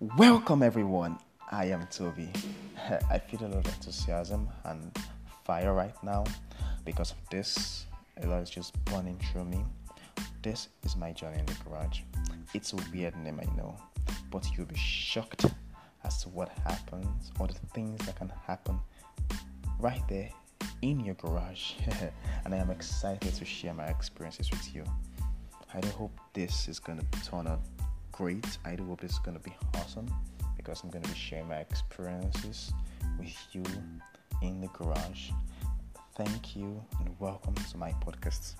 Welcome, everyone. I am Toby. I feel a lot of enthusiasm and fire right now because of this. A lot is just burning through me. This is my journey in the garage. It's a weird name, I know, but you'll be shocked as to what happens or the things that can happen right there in your garage. and I am excited to share my experiences with you. I hope this is going to turn out great. I do hope this is going to be awesome because I'm going to be sharing my experiences with you in the garage. Thank you and welcome to my podcast.